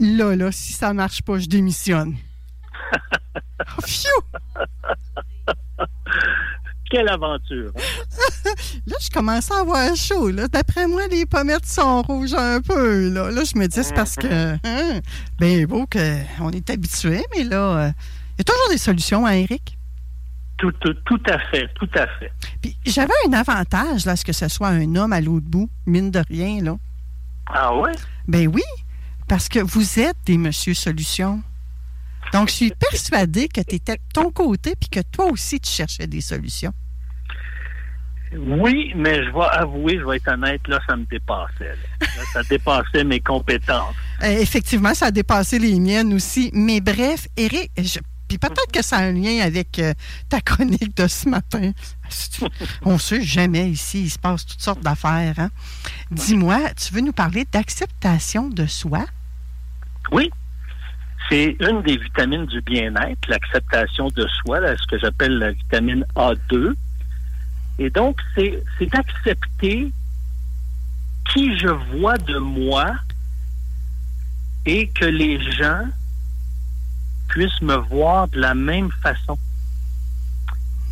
Là, là, si ça marche pas, je démissionne. Oh! Quelle aventure! hein? Là, je commence à avoir chaud. Là. D'après moi, les pommettes sont rouges un peu. Là, là je me dis, c'est parce que. Hein, ben beau qu'on est habitué, mais là, euh, il y a toujours des solutions, hein, Eric? Tout, tout, tout à fait, tout à fait. Puis j'avais un avantage, là, à ce que ce soit un homme à l'autre bout, mine de rien, là. Ah ouais? Ben oui, parce que vous êtes des monsieur solutions. Donc, je suis persuadée que tu étais de ton côté puis que toi aussi, tu cherchais des solutions. Oui, mais je vais avouer, je vais être honnête, là, ça me dépassait. là. Là, ça dépassait mes compétences. Euh, effectivement, ça a dépassé les miennes aussi. Mais bref, Eric, je- puis peut-être que ça a un lien avec euh, ta chronique de ce matin. On sait jamais ici, il se passe toutes sortes d'affaires. hein. Dis-moi, tu veux nous parler d'acceptation de soi? Oui. C'est une des vitamines du bien-être, l'acceptation de soi, là, ce que j'appelle la vitamine A2. Et donc, c'est c'est d'accepter qui je vois de moi et que les gens puissent me voir de la même façon.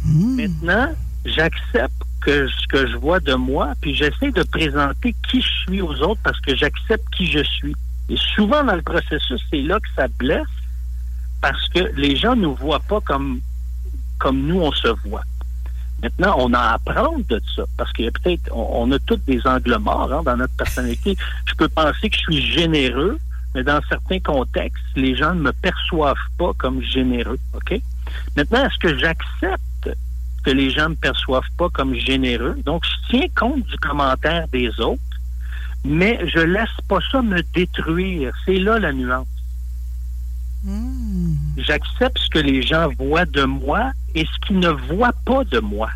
Maintenant, j'accepte que ce que je vois de moi, puis j'essaie de présenter qui je suis aux autres parce que j'accepte qui je suis. Et souvent dans le processus, c'est là que ça blesse parce que les gens ne nous voient pas comme, comme nous, on se voit. Maintenant, on a à apprendre de ça parce qu'il y a peut-être, on, a tous des angles morts hein, dans notre personnalité. Je peux penser que je suis généreux, mais dans certains contextes, les gens ne me perçoivent pas comme généreux. OK? Maintenant, est-ce que j'accepte que les gens ne me perçoivent pas comme généreux? Donc, je tiens compte du commentaire des autres, mais je laisse pas ça me détruire. C'est là la nuance. J'accepte ce que les gens voient de moi et ce qu'ils ne voient pas de moi.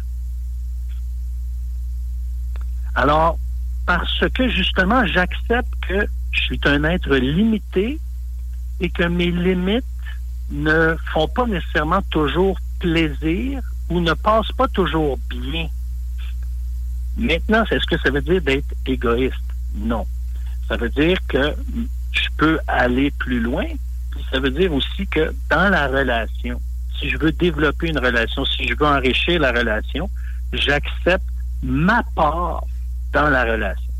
Alors, parce que justement, j'accepte que je suis un être limité et que mes limites ne font pas nécessairement toujours plaisir ou ne passent pas toujours bien. Maintenant, est-ce que ça veut dire d'être égoïste? Non. Ça veut dire que je peux aller plus loin. Puis ça veut dire aussi que dans la relation, si je veux développer une relation, si je veux enrichir la relation, j'accepte ma part dans la relation.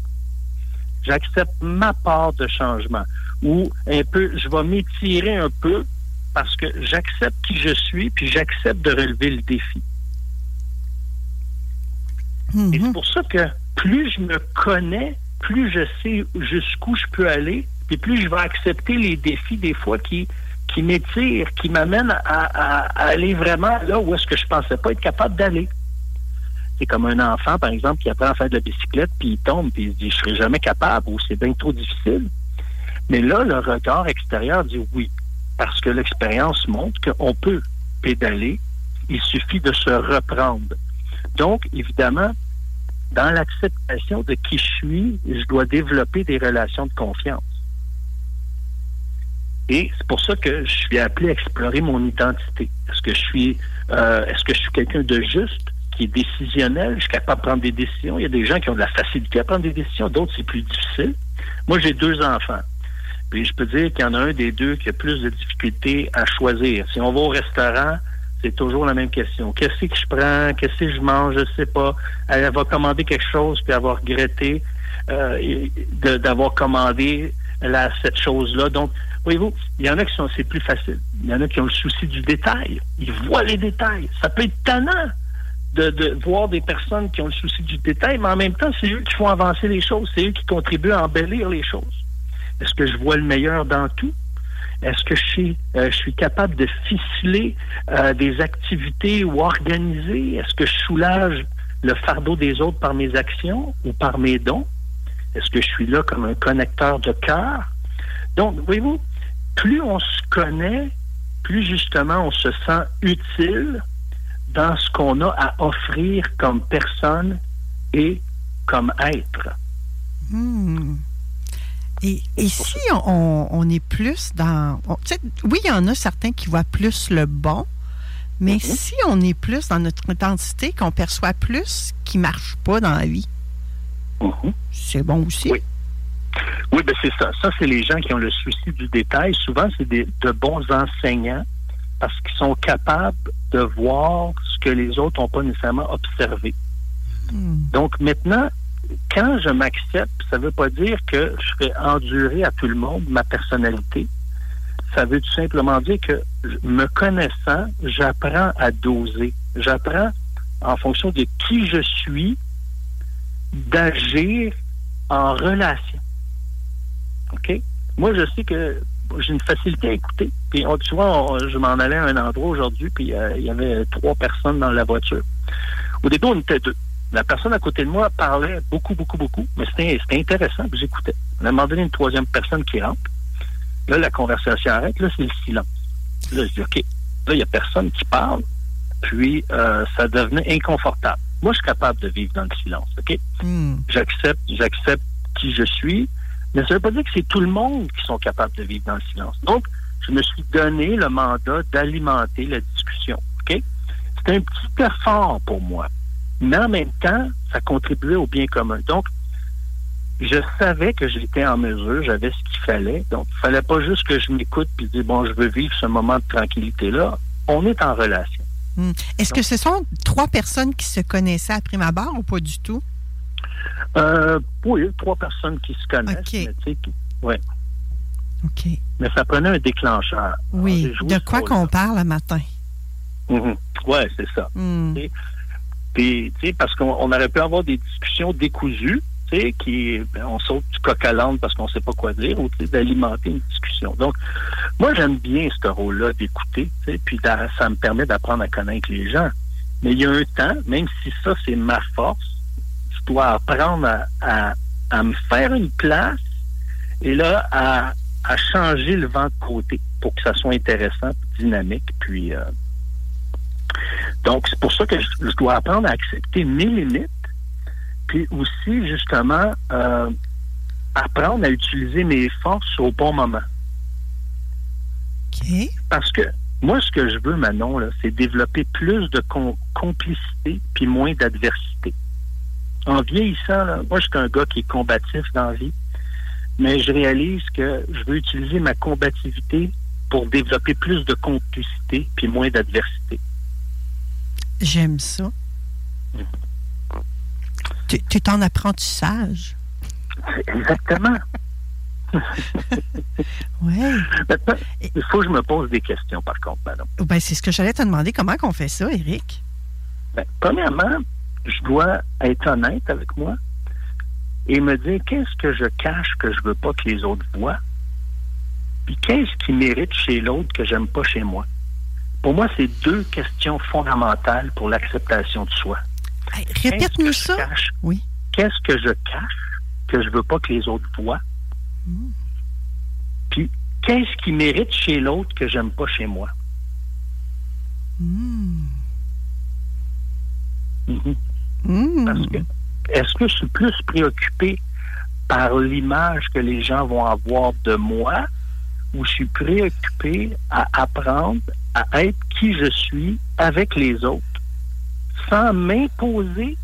J'accepte ma part de changement. Ou un peu, je vais m'étirer un peu parce que j'accepte qui je suis, puis j'accepte de relever le défi. Et c'est pour ça que plus je me connais, plus je sais jusqu'où je peux aller, puis plus je vais accepter les défis des fois qui, qui m'étirent, qui m'amènent à, aller vraiment là où est-ce que je pensais pas être capable d'aller. C'est comme un enfant, par exemple, qui apprend à faire de la bicyclette, puis il tombe, puis il se dit, je serai jamais capable, ou c'est bien trop difficile. Mais là, le regard extérieur dit oui, parce que l'expérience montre qu'on peut pédaler, il suffit de se reprendre. Donc, évidemment, dans l'acceptation de qui je suis, je dois développer des relations de confiance. Et c'est pour ça que je suis appelé à explorer mon identité. Est-ce que je suis euh, est-ce que je suis quelqu'un de juste, qui est décisionnel, je suis capable de prendre des décisions? Il y a des gens qui ont de la facilité à prendre des décisions, d'autres c'est plus difficile. Moi, j'ai deux enfants. Puis je peux dire qu'il y en a un des deux qui a plus de difficultés à choisir. Si on va au restaurant, c'est toujours la même question. Qu'est-ce que je prends? Qu'est-ce que je mange? Je sais pas. Elle va commander quelque chose puis va regretter. euh, d'avoir commandé cette chose-là. Donc, voyez-vous, il y en a qui sont, c'est plus facile. Il y en a qui ont le souci du détail. Ils voient les détails. Ça peut être tannant de voir des personnes qui ont le souci du détail, mais en même temps, c'est eux qui font avancer les choses. C'est eux qui contribuent à embellir les choses. Est-ce que je vois le meilleur dans tout? Est-ce que je suis, euh, je suis capable de ficeler euh, des activités ou organiser? Est-ce que je soulage le fardeau des autres par mes actions ou par mes dons? Est-ce que je suis là comme un connecteur de cœur? Donc, voyez-vous, plus on se connaît, plus justement on se sent utile dans ce qu'on a à offrir comme personne et comme être. Hmm. Et, si on, est plus dans... oui, il y en a certains qui voient plus le bon, mais mhm. si on est plus dans notre identité, qu'on perçoit plus ce qui ne marche pas dans la vie, mhm. c'est bon aussi. Oui. Oui, ben c'est ça. Ça, c'est les gens qui ont le souci du détail. Souvent, c'est de bons enseignants parce qu'ils sont capables de voir ce que les autres n'ont pas nécessairement observé. Hmm. Donc maintenant, quand je m'accepte, ça ne veut pas dire que je vais endurer à tout le monde ma personnalité. Ça veut tout simplement dire que me connaissant, j'apprends à doser. J'apprends en fonction de qui je suis d'agir en relation. OK? Moi, je sais que j'ai une facilité à écouter. Puis, on, tu vois, je m'en allais à un endroit aujourd'hui, puis euh, il y avait trois personnes dans la voiture. Au début, on était deux. La personne à côté de moi parlait beaucoup, beaucoup, beaucoup, mais c'était intéressant, puis j'écoutais. On a demandé une troisième personne qui rentre. Là, la conversation arrête, là, c'est le silence. Là, je dis, OK, là, il n'y a personne qui parle, puis euh, ça devenait inconfortable. Moi, je suis capable de vivre dans le silence, OK? Hmm. J'accepte, j'accepte qui je suis, mais ça ne veut pas dire que c'est tout le monde qui sont capables de vivre dans le silence. Donc, je me suis donné le mandat d'alimenter la discussion. OK? C'était un petit effort pour moi. Mais en même temps, ça contribuait au bien commun. Donc, je savais que j'étais en mesure, j'avais ce qu'il fallait. Donc, il fallait pas juste que je m'écoute puis dire, bon, je veux vivre ce moment de tranquillité-là. On est en relation. Hmm. Est-ce que ce sont trois personnes qui se connaissaient à prime abord ou pas du tout? Euh, oui, trois personnes qui se connaissent. Mais, ouais. OK. Mais ça prenait un déclencheur. Oui. de quoi qu'on parle le matin? Mm-hmm. Oui, c'est ça. Hmm. Parce qu'on aurait pu avoir des discussions décousues, tu sais, qui, ben, on saute du coq à l'âne parce qu'on sait pas quoi dire, ou d'alimenter une discussion. Donc, moi, j'aime bien ce rôle-là d'écouter, tu sais, puis ça me permet d'apprendre à connaître les gens. Mais il y a un temps, même si ça, c'est ma force, je dois apprendre à, me faire une place et là, à, changer le vent de côté pour que ça soit intéressant, dynamique, puis... Euh, donc, c'est pour ça que je, dois apprendre à accepter mes limites, puis aussi, justement, euh, apprendre à utiliser mes forces au bon moment. Parce que moi, ce que je veux, Manon, c'est développer plus de complicité puis moins d'adversité en vieillissant, moi, je suis un gars qui est combatif dans la vie, mais je réalise que je veux utiliser ma combativité pour développer plus de complicité puis moins d'adversité. J'aime ça. Tu, es en apprentissage. Exactement. oui. Il faut que je me pose des questions, par contre, madame. Ben, c'est ce que j'allais te demander. Comment on fait ça, Eric? Ben, premièrement, je dois être honnête avec moi et me dire qu'est-ce que je cache que je veux pas que les autres voient, puis qu'est-ce qui mérite chez l'autre que j'aime pas chez moi. Pour moi, c'est deux questions fondamentales pour l'acceptation de soi. Répète-nous ça. oui. Qu'est-ce que je cache que je veux pas que les autres voient? Hmm. Puis qu'est-ce qui mérite chez l'autre que j'aime pas chez moi? Hmm. Mm-hmm. Hmm. Parce que est-ce que je suis plus préoccupé par l'image que les gens vont avoir de moi ou je suis préoccupé à apprendre à être qui je suis avec les autres sans m'imposer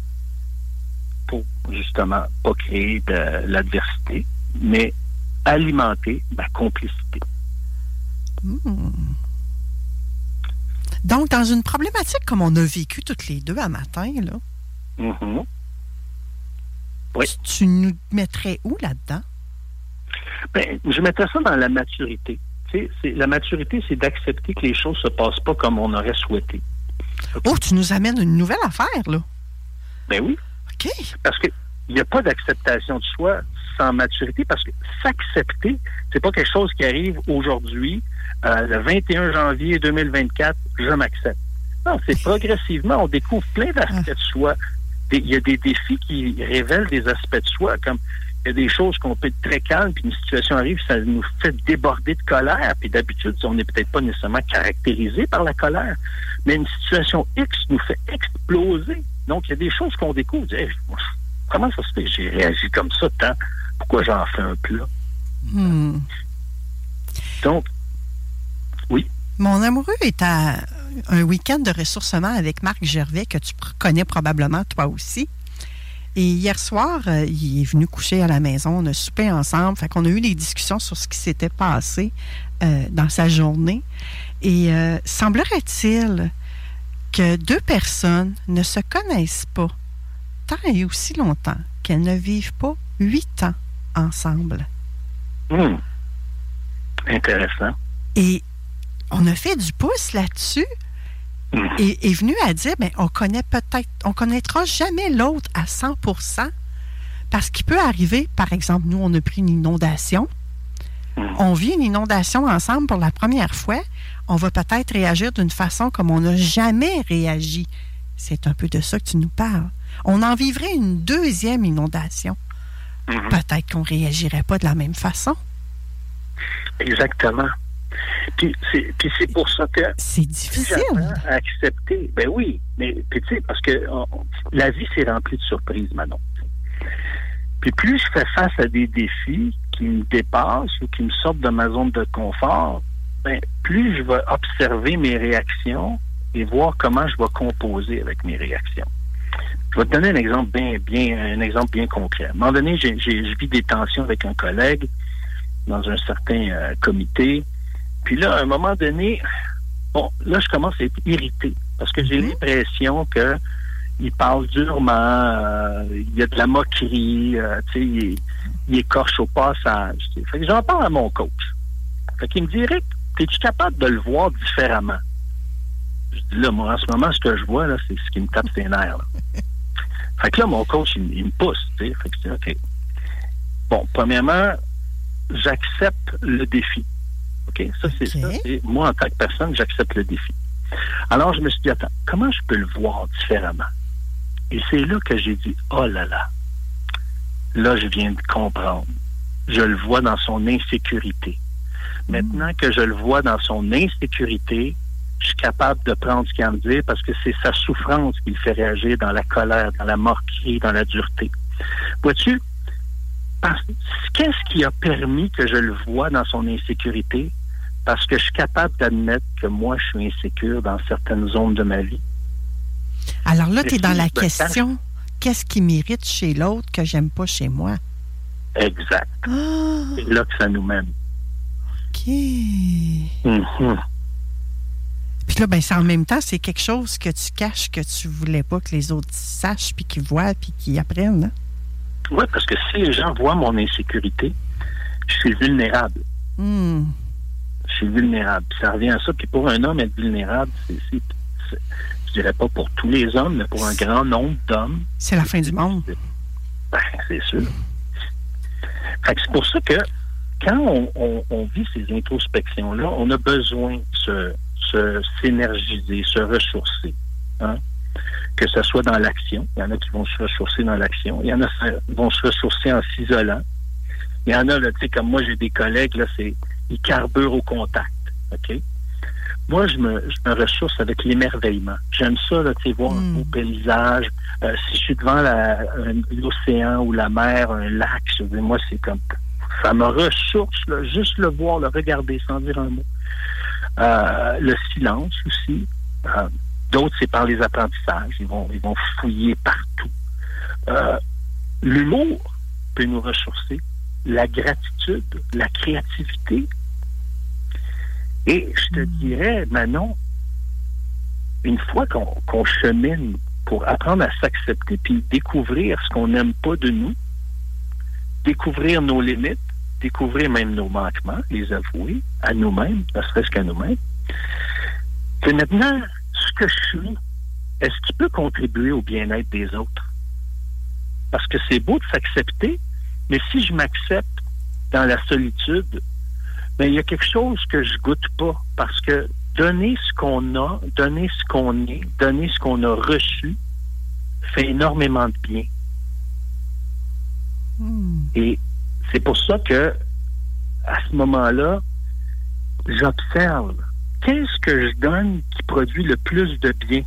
pour justement pas créer de l'adversité, mais alimenter ma complicité. Hmm. Donc, dans une problématique comme on a vécu toutes les deux à matin, là, Mm-hmm. Oui. Tu, tu nous mettrais où là-dedans? Ben, je mettrais ça dans la maturité. La maturité, c'est d'accepter que les choses se passent pas comme on aurait souhaité. Oh, tu nous amènes une nouvelle affaire, là. Ben oui, OK. parce que il n'y a pas d'acceptation de soi sans maturité, parce que s'accepter, c'est pas quelque chose qui arrive aujourd'hui, euh, le 21 janvier 2024, je m'accepte. Non, c'est progressivement, on découvre plein d'aspects de soi. Il y a des défis qui révèlent des aspects de soi, comme il y a des choses qu'on peut être très calme, puis une situation arrive, ça nous fait déborder de colère, puis d'habitude, on n'est peut-être pas nécessairement caractérisé par la colère, mais une situation X nous fait exploser. Donc, il y a des choses qu'on découvre. on dit, Hey, comment ça se fait j'ai réagi comme ça tant? Pourquoi j'en fais un plat? Hmm. Donc, Mon amoureux est à un week-end de ressourcement avec Marc Gervais, que tu connais probablement toi aussi. Et hier soir, euh, il est venu coucher à la maison, on a soupé ensemble, fait qu'on a eu des discussions sur ce qui s'était passé euh, dans sa journée. Et euh, semblerait-il que deux personnes ne se connaissent pas tant et aussi longtemps qu'elles ne vivent pas huit ans ensemble. hmm, intéressant. Et on a fait du pouce là-dessus Et est venu à dire ben, on connaît peut-être, on connaîtra jamais l'autre à 100% parce qu'il peut arriver, par exemple, nous, on a pris une inondation. Mhm. On vit une inondation ensemble pour la première fois. On va peut-être réagir d'une façon comme on n'a jamais réagi. C'est un peu de ça que tu nous parles. On en vivrait une deuxième inondation. Mhm. Peut-être qu'on réagirait pas de la même façon. Exactement. Puis c'est puis c'est pour ça que C'est difficile. à accepter, ben oui, mais tu sais, parce que on- la vie c'est rempli de surprises, Manon. Puis plus je fais face à des défis qui me dépassent ou qui me sortent de ma zone de confort, ben plus je vais observer mes réactions et voir comment je vais composer avec mes réactions. Je vais te donner un exemple bien, bien, un exemple bien concret. À un moment donné, j'ai, j'ai- je vis des tensions avec un collègue dans un certain euh, comité. Puis là, à un moment donné, bon, là, je commence à être irrité parce que j'ai Mhm. l'impression que il parle durement, euh, il y a de la moquerie, euh, tu sais, il, il écorche au passage. Fait que j'en parle à mon coach. Fait qu'il me dit, Eric, es-tu capable de le voir différemment? Je dis, là, moi, en ce moment, ce que je vois, là, c'est ce qui me tape ses nerfs. là. fait que là, mon coach, il, il me pousse, tu sais. Fait que je dis, OK. Bon, premièrement, j'accepte le défi. Ça, c'est ça. moi, en tant que personne, j'accepte le défi. Alors, je me suis dit, attends, comment je peux le voir différemment? Et c'est là que j'ai dit, oh là là, là, je viens de comprendre. Je le vois dans son insécurité. Maintenant que je le vois dans son insécurité, je suis capable de prendre ce qu'il a à me dire parce que c'est sa souffrance qui le fait réagir dans la colère, dans la moquerie, dans la dureté. Vois-tu, qu'est-ce qui a permis que je le vois dans son insécurité? Parce que je suis capable d'admettre que moi, je suis insécure dans certaines zones de ma vie. Alors là, tu es dans la question qu'est-ce qui mérite chez l'autre que j'aime pas chez moi? Exact. Ah, C'est là que ça nous mène. OK. Mhm. Puis là, ben, c'est en même temps, c'est quelque chose que tu caches, que tu voulais pas que les autres sachent, puis qu'ils voient, puis qu'ils apprennent. hein? Oui, parce que si les gens voient mon insécurité, je suis vulnérable. Hmm. Suis vulnérable. Ça revient à ça. Puis pour un homme, être vulnérable, c'est, je dirais pas pour tous les hommes, mais pour un grand nombre d'hommes, C'est la fin du monde. ben, c'est sûr. Fait que c'est pour ça que quand on, on- on vit ces introspections-là, on a besoin de se, se- s'énergiser, se ressourcer. hein. Que ce soit dans l'action. Il y en a qui vont se ressourcer dans l'action. Il y en a qui vont se ressourcer en s'isolant. Il y en a, là, tu sais, comme moi, j'ai des collègues, là, c'est ils carburent au contact. OK? Moi, je me, je me ressource avec l'émerveillement. J'aime ça, là, tu sais, voir un Mm. beau paysage. Euh, si je suis devant l'océan ou la mer, un lac, je veux dire, moi, c'est comme ça me ressource, là, juste le voir, le regarder sans dire un mot. Euh, le silence aussi. Euh, D'autres, c'est par les apprentissages. Ils vont, ils vont fouiller partout. L'humour peut nous ressourcer. La gratitude, la créativité. Et je te dirais, Manon, une fois qu'on qu'on chemine pour apprendre à s'accepter puis découvrir ce qu'on n'aime pas de nous, découvrir nos limites, découvrir même nos manquements, les avouer à nous-mêmes, ne serait-ce qu'à nous-mêmes. C'est maintenant ce que je suis. Est-ce qu'il peut contribuer au bien-être des autres? Parce que c'est beau de s'accepter, mais si je m'accepte dans la solitude, mais ben, il y a quelque chose que je goûte pas. Parce que donner ce qu'on a, donner ce qu'on est, donner ce qu'on a reçu, fait énormément de bien. Hmm. Et c'est pour ça que, à ce moment-là, j'observe qu'est-ce que je donne qui produit le plus de bien.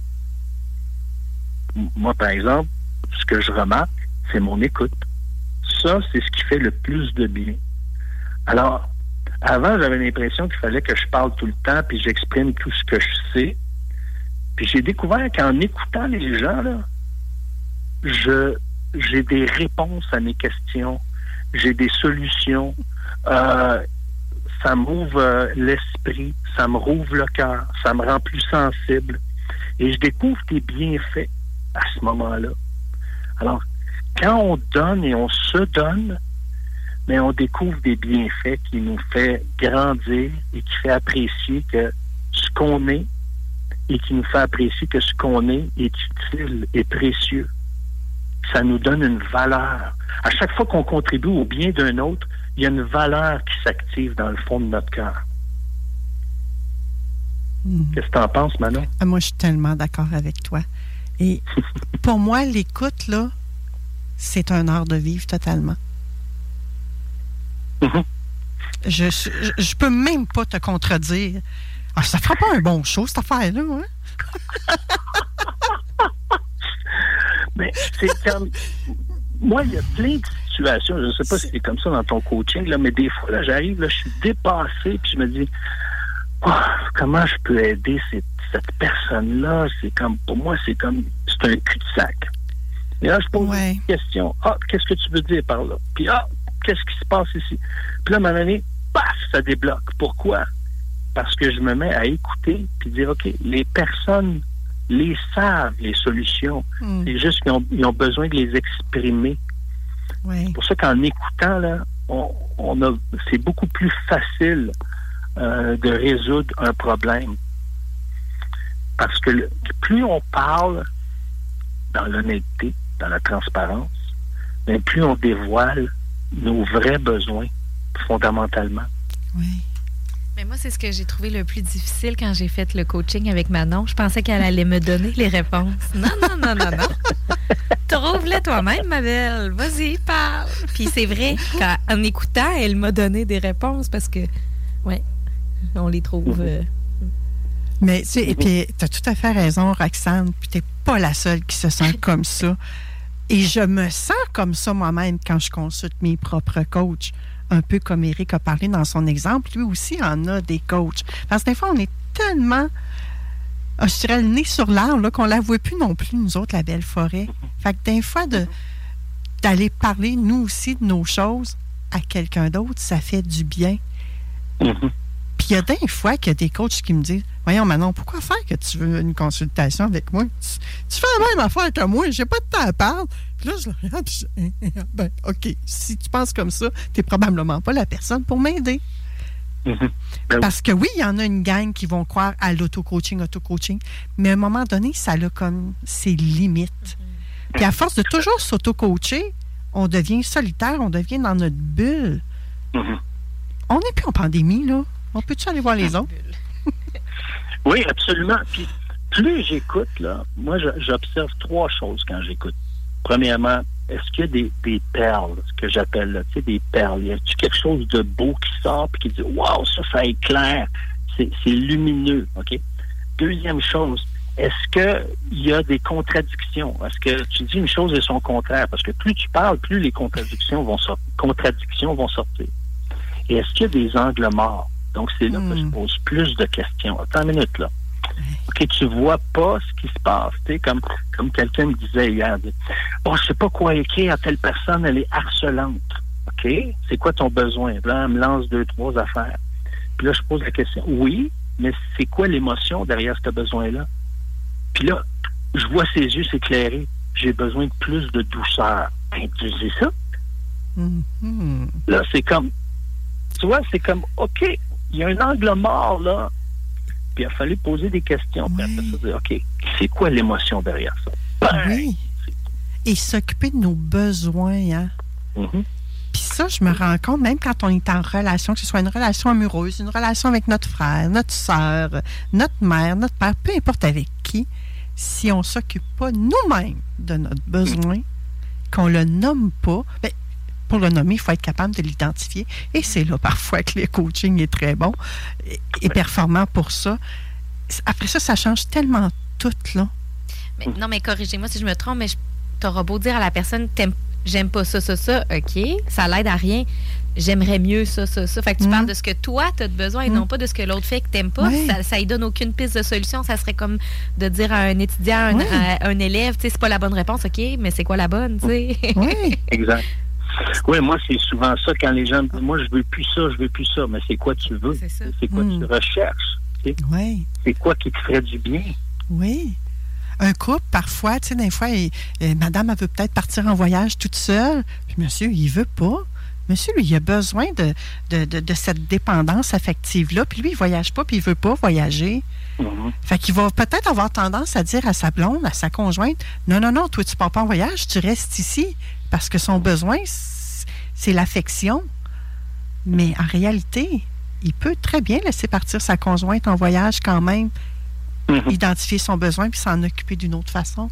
Moi, par exemple, ce que je remarque, c'est mon écoute. Ça, c'est ce qui fait le plus de bien. Alors, avant, j'avais l'impression qu'il fallait que je parle tout le temps, puis j'exprime tout ce que je sais. Puis j'ai découvert qu'en écoutant les gens, là, je j'ai des réponses à mes questions, j'ai des solutions. Euh, ça m'ouvre euh, l'esprit, ça me rouvre le cœur, ça me rend plus sensible. Et je découvre des bienfaits à ce moment-là. Alors, quand on donne et on se donne, mais on découvre des bienfaits qui nous fait grandir et qui fait apprécier que ce qu'on est et qui nous fait apprécier que ce qu'on est est utile et précieux. Ça nous donne une valeur. À chaque fois qu'on contribue au bien d'un autre, il y a une valeur qui s'active dans le fond de notre cœur. Hmm. Qu'est-ce que tu en penses, Manon? Ah, moi, je suis tellement d'accord avec toi. Et pour moi, l'écoute, là, c'est un art de vivre totalement. Mhm. Je, je, peux même pas te contredire. Ah, ça fera pas un bon show, cette affaire-là, hein? Mais c'est comme. Moi, il y a plein de situations. Je ne sais pas si c'est comme ça dans ton coaching, là, mais des fois, là, j'arrive, là, je suis dépassé, puis je me dis, oh, comment je peux aider cette, cette personne-là? C'est comme, pour moi, c'est comme, c'est un cul-de-sac. Et là, je pose une question. Ah, qu'est-ce que tu veux dire par là? Puis, ah, qu'est-ce qui se passe ici? Puis là, à un moment donné, paf, ça débloque. Pourquoi? Parce que je me mets à écouter puis dire, OK, les personnes les savent, les solutions. Hmm. C'est juste qu'ils ont, ils ont, besoin de les exprimer. C'est pour ça qu'en écoutant, là, on, a, c'est beaucoup plus facile euh, de résoudre un problème. Parce que plus on parle dans l'honnêteté, dans la transparence, mais plus on dévoile nos vrais besoins, fondamentalement. Oui. Mais moi, c'est ce que j'ai trouvé le plus difficile quand j'ai fait le coaching avec Manon. Je pensais qu'elle allait me donner les réponses. Non, non, non, non, non. Trouve-les toi-même, ma belle. Vas-y, parle. Puis c'est vrai qu'en écoutant, elle m'a donné des réponses parce que, ouais, on les trouve. Euh, Mais, tu sais, et puis, tu as tout à fait raison, Roxane. Puis, tu pas la seule qui se sent comme ça. Et je me sens comme ça moi-même quand je consulte mes propres coachs. Un peu comme Eric a parlé dans son exemple, lui aussi en a des coachs. Parce que des fois, on est tellement, ah, je dirais, le nez sur l'arbre, qu'on ne la voit plus non plus, nous autres, la belle forêt. Fait que des fois, d'aller parler, nous aussi, de nos choses à quelqu'un d'autre, ça fait du bien. Mm-hmm. Puis il y a des fois qu'il y a des coachs qui me disent Voyons, Manon, pourquoi faire que tu veux une consultation avec moi? Tu, fais la même affaire que moi, j'ai pas de temps à parler. Puis là, je le regarde, ben, OK, si tu penses comme ça, tu n'es probablement pas la personne pour m'aider. Mm-hmm. Ben Parce que oui, il y en a une gang qui vont croire à l'auto-coaching, auto-coaching, mais à un moment donné, ça a comme ses limites. Mm-hmm. Puis à force de toujours s'auto-coacher, on devient solitaire, on devient dans notre bulle. Mm-hmm. On n'est plus en pandémie, là. On peut-tu aller voir les autres? Oui, absolument. Puis plus j'écoute, là, moi, j'observe trois choses quand j'écoute. Premièrement, est-ce qu'il y a des, des perles, ce que j'appelle, tu sais, des perles? Y a-t-il quelque chose de beau qui sort puis qui dit, waouh, ça, ça éclaire, c'est lumineux, OK? Deuxième chose, est-ce qu'il y a des contradictions? Est-ce que tu dis une chose et son contraire? Parce que plus tu parles, plus les contradictions vont, sortir. contradictions vont sortir. Et est-ce qu'il y a des angles morts? Donc, c'est là que je hmm. pose plus de questions. Attends une minute, là. OK, tu vois pas ce qui se passe. Comme, comme quelqu'un me disait hier. Bon, je sais pas quoi écrire à telle personne, elle est harcelante. OK, c'est quoi ton besoin? Là, elle me lance deux, trois affaires. Puis là, je pose la question. Oui, mais c'est quoi l'émotion derrière ce besoin-là? Puis là, je vois ses yeux s'éclairer. J'ai besoin de plus de douceur. Ben, tu dis ça? Mhm. Là, c'est comme, tu vois, c'est comme, OK, il y a un angle mort, là. Puis il a fallu poser des questions. Puis après ça, dire, OK, c'est quoi l'émotion derrière ça? Ben, Oui. Et s'occuper de nos besoins, hein? mhm. Puis ça, je me rends compte, même quand on est en relation, que ce soit une relation amoureuse, une relation avec notre frère, notre soeur, notre mère, notre père, peu importe avec qui, si on ne s'occupe pas nous-mêmes de notre besoin, qu'on le nomme pas, ben, pour le nommer, il faut être capable de l'identifier. Et c'est là parfois que le coaching est très bon et, et performant pour ça. Après ça, ça change tellement tout, là. Mais- non, mais corrigez-moi si je me trompe, mais t'auras beau dire à la personne, T'aimes- j'aime pas ça, ça, ça, OK, ça l'aide à rien. J'aimerais mieux ça, ça, ça. Fait que tu Mm. parles de ce que toi, tu as de besoin et Mm. non pas de ce que l'autre fait que t'aimes pas. Ouais. Ça, ça lui donne aucune piste de solution. Ça serait comme de dire à un étudiant, un, à un élève, tu sais, c'est pas la bonne réponse, OK, mais c'est quoi la bonne, tu sais? Oui, Exact. Oui, moi, c'est souvent ça quand les gens me disent, moi, je veux plus ça, je veux plus ça. Mais c'est quoi tu veux? C'est ça. C'est quoi tu recherches? oui. C'est quoi qui te ferait du bien? Oui. Un couple, parfois, tu sais, des fois, il- euh, madame, elle veut peut-être partir en voyage toute seule, puis monsieur, il veut pas. Monsieur, lui, il a besoin de, de, de- de cette dépendance affective-là, puis lui, il voyage pas, puis il veut pas voyager. Mhm. Fait qu'il va peut-être avoir tendance à dire à sa blonde, à sa conjointe, non, non, non, toi, tu pars pas en voyage, tu restes ici, parce que son besoin, c'est l'affection. Mais en réalité, il peut très bien laisser partir sa conjointe en voyage quand même, Mhm. identifier son besoin puis s'en occuper d'une autre façon.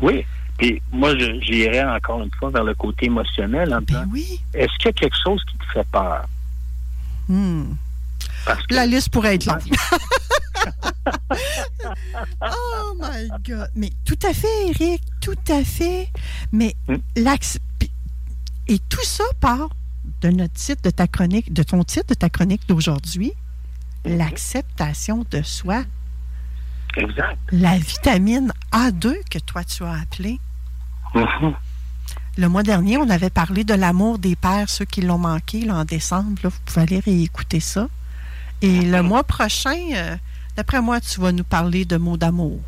Oui. Puis moi, j'irais encore une fois vers le côté émotionnel en Ben oui. est-ce qu'il y a quelque chose qui te fait peur? Hmm. Parce que La liste pourrait être longue. oh my God. Mais tout à fait, Eric, tout à fait. Mais puis- et tout ça part de notre titre de ta chronique, de ton titre de ta chronique d'aujourd'hui, l'acceptation de soi, Exact. la vitamine A2 que toi tu as appelée. Mhm. Le mois dernier, on avait parlé de l'amour des pères, ceux qui l'ont manqué là, en décembre. là. vous pouvez aller réécouter ça. Et le mois prochain, euh, d'après moi, tu vas nous parler de mots d'amour.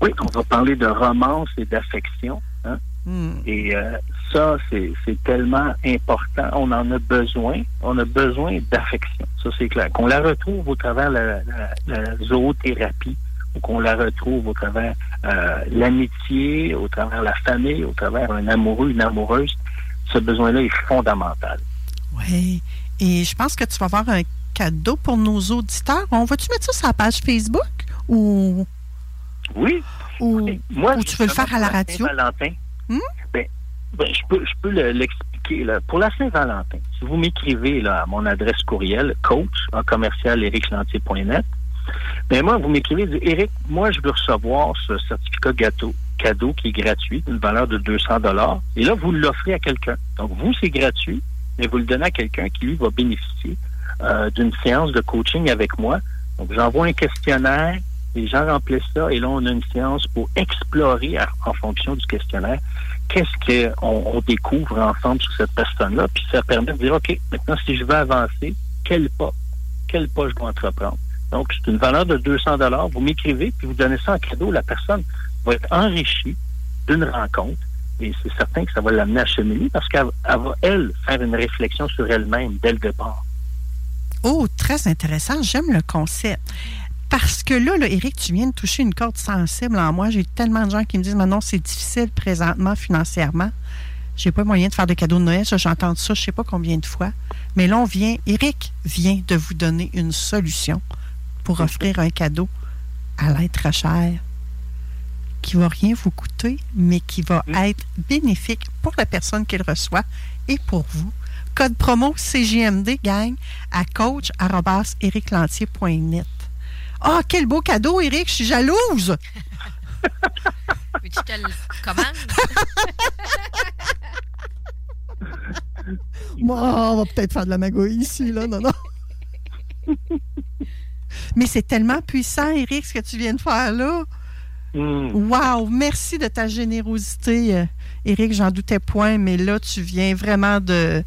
Oui, on va parler de romance et d'affection. hein. Hmm. Et euh, ça, c'est c'est tellement important. On en a besoin. On a besoin d'affection. Ça, c'est clair. Qu'on la retrouve au travers la, la, la zoothérapie ou qu'on la retrouve au travers euh, l'amitié, au travers la famille, au travers un amoureux, une amoureuse. Ce besoin-là est fondamental. Oui. Et je pense que tu vas avoir un cadeau pour nos auditeurs. On va-tu mettre ça sur la page Facebook ou, Oui. ou, moi, ou tu veux le faire à la pour radio? Saint-Valentin, Hmm? ben, ben, je peux, je peux le- l'expliquer. là. Pour la Saint-Valentin, si vous m'écrivez là, à mon adresse courriel, coach en commercial ericlantier.net, ben moi, vous m'écrivez, dites, Eric, moi, je veux recevoir ce certificat gâteau, cadeau qui est gratuit, d'une valeur de 200 dollars. Et là, vous l'offrez à quelqu'un. Donc, vous, c'est gratuit, mais vous le donnez à quelqu'un qui, lui, va bénéficier euh, d'une séance de coaching avec moi. Donc, j'envoie un questionnaire, les gens remplissent ça, et là, on a une séance pour explorer, en fonction du questionnaire, qu'est-ce qu'on on découvre ensemble sur cette personne-là, puis ça permet de dire, OK, maintenant, si je veux avancer, quel pas? Quel pas je dois entreprendre? Donc, c'est une valeur de 200 dollars. Vous m'écrivez, puis vous donnez ça en cadeau. La personne va être enrichie d'une rencontre, et c'est certain que ça va l'amener à cheminer parce qu'elle elle va, elle, faire une réflexion sur elle-même dès le départ. Oh, très intéressant. J'aime le concept. Parce que là, là, Eric, tu viens de toucher une corde sensible en moi. J'ai tellement de gens qui me disent Maintenant, c'est difficile présentement financièrement. J'ai pas moyen de faire de cadeaux de Noël. Entendu ça, je sais pas combien de fois. Mais là, on vient, Eric vient de vous donner une solution pour offrir un cadeau à l'être cher qui va rien vous coûter, mais qui va être bénéfique pour la personne qui le reçoit et pour vous. Code promo CGMD, gang, à coach.ericlantier.net. Ah, quel beau cadeau, Eric, je suis jalouse! Que je te le? Moi, on va peut-être faire de la magouille ici, là, non, non. Mais c'est tellement puissant, Eric, ce que tu viens de faire là. Hmm. Wow, merci de ta générosité, euh, Éric. J'en doutais point, mais là, tu viens vraiment de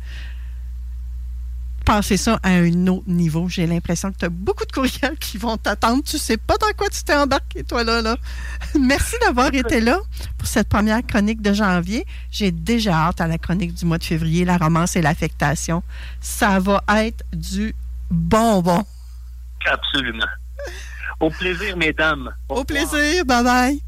passer ça à un autre niveau. J'ai l'impression que tu as beaucoup de courriels qui vont t'attendre. Tu sais pas dans quoi tu t'es embarqué, toi, là. là. Merci d'avoir été là pour cette première chronique de janvier. J'ai déjà hâte à la chronique du mois de février, la romance et l'affectation. Ça va être du bonbon. Absolument. Au plaisir, mesdames. Au, plaisir. Bye bye.